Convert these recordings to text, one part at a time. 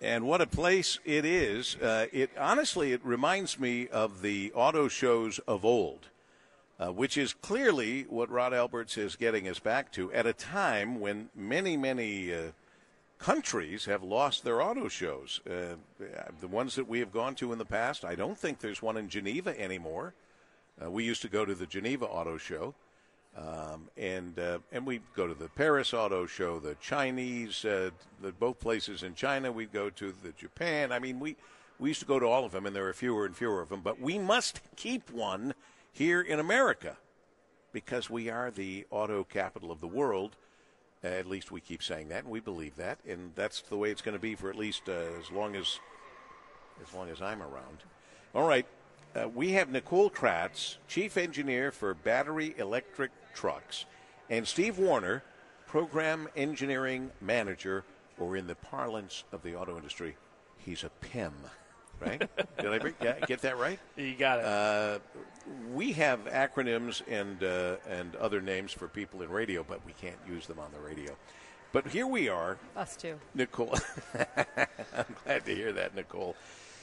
And what a place it is. Uh, it honestly, it reminds me of the auto shows of old, uh, which is clearly what Rod Alberts is getting us back to at a time when many, many uh, countries have lost their auto shows. Uh, the ones that we have gone to in the past, I don't think there's one in Geneva anymore. Uh, we used to go to the Geneva Auto Show. Um, and uh, and we go to the Paris Auto Show, the Chinese, uh, the both places in China. We go to the Japan. I mean, we we used to go to all of them, and there are fewer and fewer of them. But we must keep one here in America because we are the auto capital of the world. at least we keep saying that, and we believe that, and that's the way it's going to be for at least uh, as long as as long as I'm around. All right. Uh, we have Nichole Kraatz, Chief Engineer for Battery Electric trucks, and Steve Warner, Program Engineering Manager, or in the parlance of the auto industry, he's a PEM. Right? Did I yeah, get that right? You got it. Uh, we have acronyms and uh, and other names for people in radio, but we can't use them on the radio. But here we are. Us too. Nichole. I'm glad to hear that, Nichole.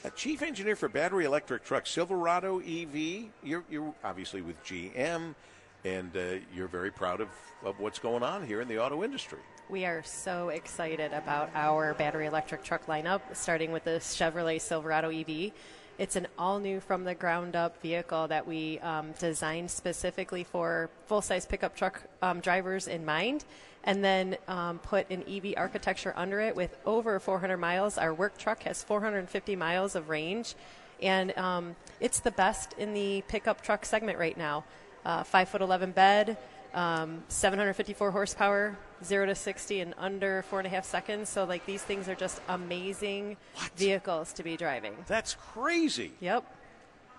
A chief engineer for battery electric trucks, Silverado EV. You're, you're obviously with GM and uh, you're very proud of, of what's going on here in the auto industry. We are so excited about our battery electric truck lineup, starting with the Chevrolet Silverado EV. It's an all new from the ground up vehicle that we um, designed specifically for full size pickup truck um, drivers in mind, and then um, put an EV architecture under it with over 400 miles. Our work truck has 450 miles of range, and um, it's the best in the pickup truck segment right now uh, five foot 11 bed, um, 754 horsepower, zero to 60 in under four and a half seconds. So, like, these things are just amazing what? vehicles to be driving. That's crazy. Yep.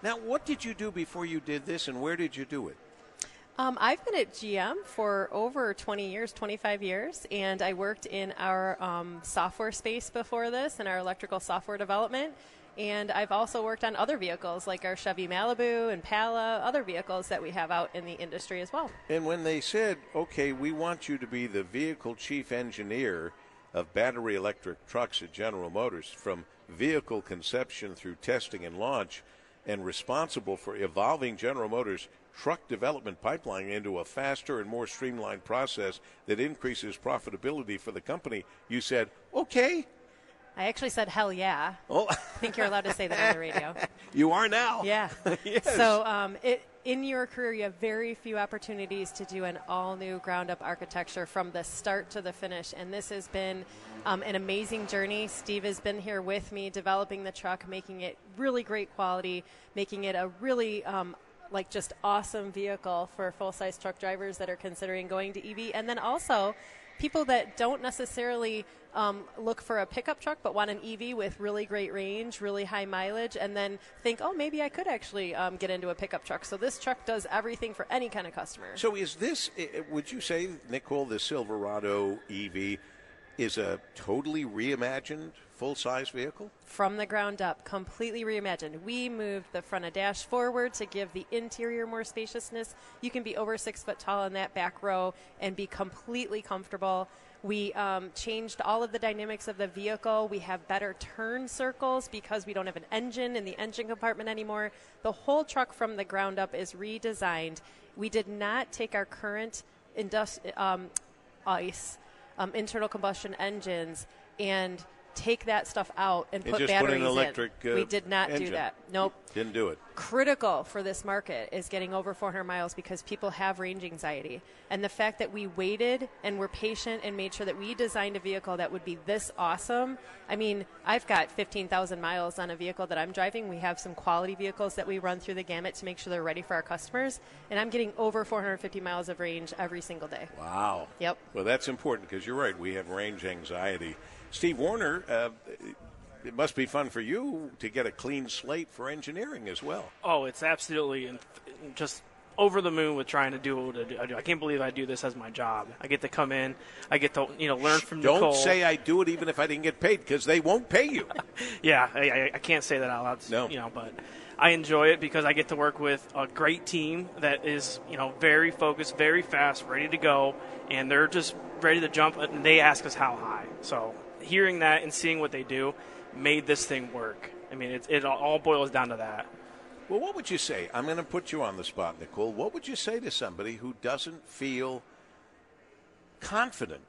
Now, what did you do before you did this, and where did you do it? Um, I've been at GM for over 20 years, 25 years, and I worked in our um, software space before this, in our electrical software development. And I've also worked on other vehicles like our Chevy Malibu, and Impala, other vehicles that we have out in the industry as well. And when they said, okay, we want you to be the vehicle chief engineer of battery electric trucks at General Motors, from vehicle conception through testing and launch, and responsible for evolving General Motors truck development pipeline into a faster and more streamlined process that increases profitability for the company, you said, okay, I actually said hell yeah. Oh. I think you're allowed to say that on the radio. you are now. Yeah. yes. So um, it, in your career, you have very few opportunities to do an all new ground up architecture from the start to the finish. And this has been um, an amazing journey. Steve has been here with me developing the truck, making it really great quality, making it a really um, like just awesome vehicle for full size truck drivers that are considering going to EV. And then also, people that don't necessarily um, look for a pickup truck but want an EV with really great range, really high mileage, and then think, oh, maybe I could actually um, get into a pickup truck. So this truck does everything for any kind of customer. So is this, would you say, Nichole, the Silverado EV is a totally reimagined full size vehicle? From the ground up, completely reimagined. We moved the front of dash forward to give the interior more spaciousness. You can be over six foot tall in that back row and be completely comfortable. We um, changed all of the dynamics of the vehicle. We have better turn circles because we don't have an engine in the engine compartment anymore. The whole truck from the ground up is redesigned. We did not take our current industri- um, ICE, um, internal combustion engines, and take that stuff out and, and put batteries put electric, in. Uh, we did not engine. do that. Nope. Didn't do it. Critical for this market is getting over 400 miles because people have range anxiety. And the fact that we waited and were patient and made sure that we designed a vehicle that would be this awesome. I mean, I've got 15,000 miles on a vehicle that I'm driving. We have some quality vehicles that we run through the gamut to make sure they're ready for our customers. And I'm getting over 450 miles of range every single day. Wow. Yep. Well, that's important because you're right. We have range anxiety. Steve Warner, uh, it must be fun for you to get a clean slate for engineering as well. Oh, it's absolutely just over the moon with trying to do what I do. I can't believe I do this as my job. I get to come in, I get to you know learn from Don't Nichole. say I do it even if I didn't get paid because they won't pay you. yeah, I, I, can't say that out loud. No. you know, but I enjoy it because I get to work with a great team that is you know very focused, very fast, ready to go, and they're just ready to jump. And they ask us how high, so hearing that and seeing what they do made this thing work. I mean, it, it all boils down to that. Well, what would you say? I'm going to put you on the spot, Nichole. What would you say to somebody who doesn't feel confident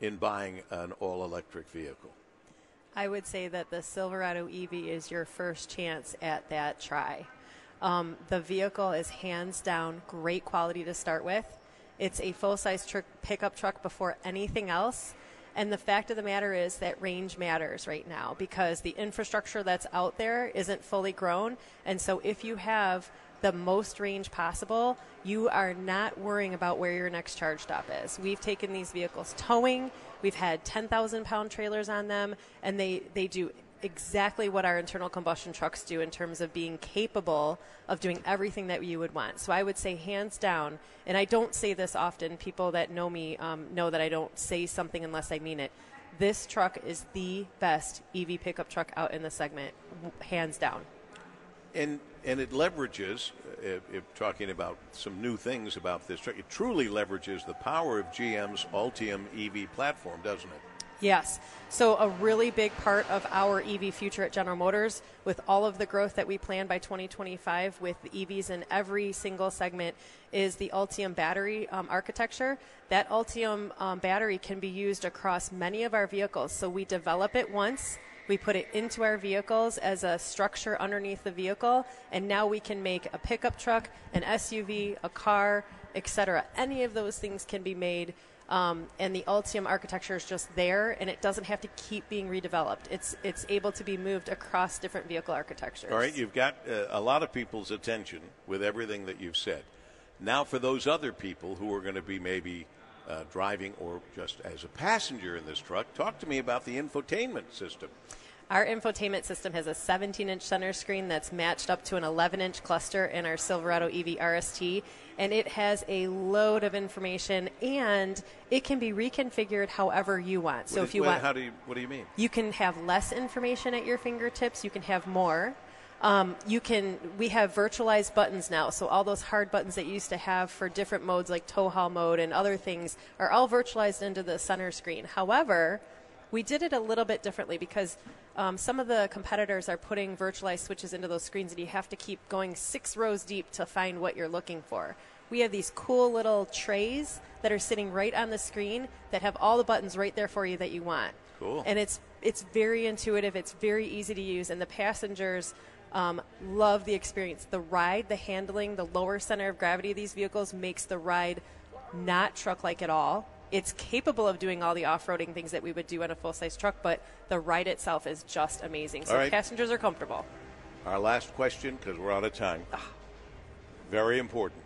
in buying an all electric vehicle? I would say that the Silverado EV is your first chance at that try. Um, the vehicle is hands down great quality to start with. It's a full size tr- pickup truck before anything else. And the fact of the matter is that range matters right now because the infrastructure that's out there isn't fully grown. And so if you have the most range possible, you are not worrying about where your next charge stop is. We've taken these vehicles towing. We've had 10,000 pound trailers on them, and they, they do exactly what our internal combustion trucks do in terms of being capable of doing everything that you would want. So I would say, hands down, and I don't say this often, people that know me um, know that I don't say something unless I mean it. This truck is the best EV pickup truck out in the segment, hands down. And and it leverages, if, if talking about some new things about this truck, it truly leverages the power of GM's Ultium EV platform, doesn't it? Yes. So, a really big part of our EV future at General Motors, with all of the growth that we plan by 2025 with EVs in every single segment, is the Ultium battery um, architecture. That Ultium um, battery can be used across many of our vehicles. So, we develop it once we put it into our vehicles as a structure underneath the vehicle, and now we can make a pickup truck, an SUV, a car, etc. Any of those things can be made. Um, and the Ultium architecture is just there, and it doesn't have to keep being redeveloped. It's it's able to be moved across different vehicle architectures. All right, you've got uh, a lot of people's attention with everything that you've said. Now, for those other people who are going to be maybe uh, driving or just as a passenger in this truck, talk to me about the infotainment system. Our infotainment system has a 17 inch center screen that's matched up to an 11 inch cluster in our Silverado EV RST, and it has a load of information and it can be reconfigured however you want. So, if you what, want. How do you, what do you mean? You can have less information at your fingertips, you can have more. Um, you can we have virtualized buttons now so all those hard buttons that you used to have for different modes like tow haul mode and other things are all virtualized into the center screen however we did it a little bit differently because um, some of the competitors are putting virtualized switches into those screens, and you have to keep going six rows deep to find what you're looking for. We have these cool little trays that are sitting right on the screen that have all the buttons right there for you that you want. Cool. And it's it's very intuitive. It's very easy to use, and the passengers um, love the experience. The ride, the handling, the lower center of gravity of these vehicles makes the ride not truck like at all it's capable of doing all the off-roading things that we would do on a full-size truck, but the ride itself is just amazing. So right. passengers are comfortable. Our last question, because we're out of time. Very important.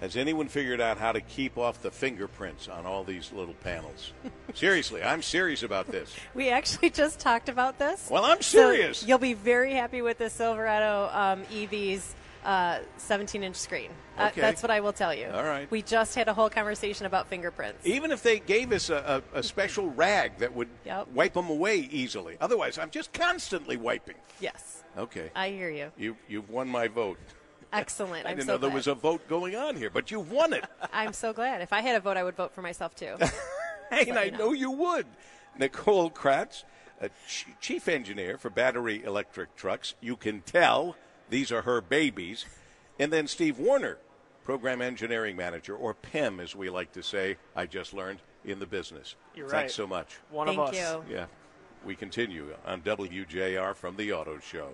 Has anyone figured out how to keep off the fingerprints on all these little panels? Seriously, I'm serious about this. We actually just talked about this. Well, I'm serious. So you'll be very happy with the Silverado um, EVs uh, 17 inch screen. Uh, that's what I will tell you. All right. We just had a whole conversation about fingerprints. Even if they gave us a, a, a special rag that would yep. wipe them away easily. Otherwise, I'm just constantly wiping. Yes. Okay. I hear you. You you've won my vote. Excellent. I I'm didn't so know there glad. was a vote going on here, but you've won it. I'm so glad. If I had a vote, I would vote for myself too. and I know you would. Nichole Kraatz, a ch- chief engineer for battery electric trucks. You can tell these are her babies. And then Steve Warner, program engineering manager, or PIM, as we like to say, I just learned in the business. You're Thanks right. so much. One Thank of us. you. Yeah. We continue on WJR from the Auto Show.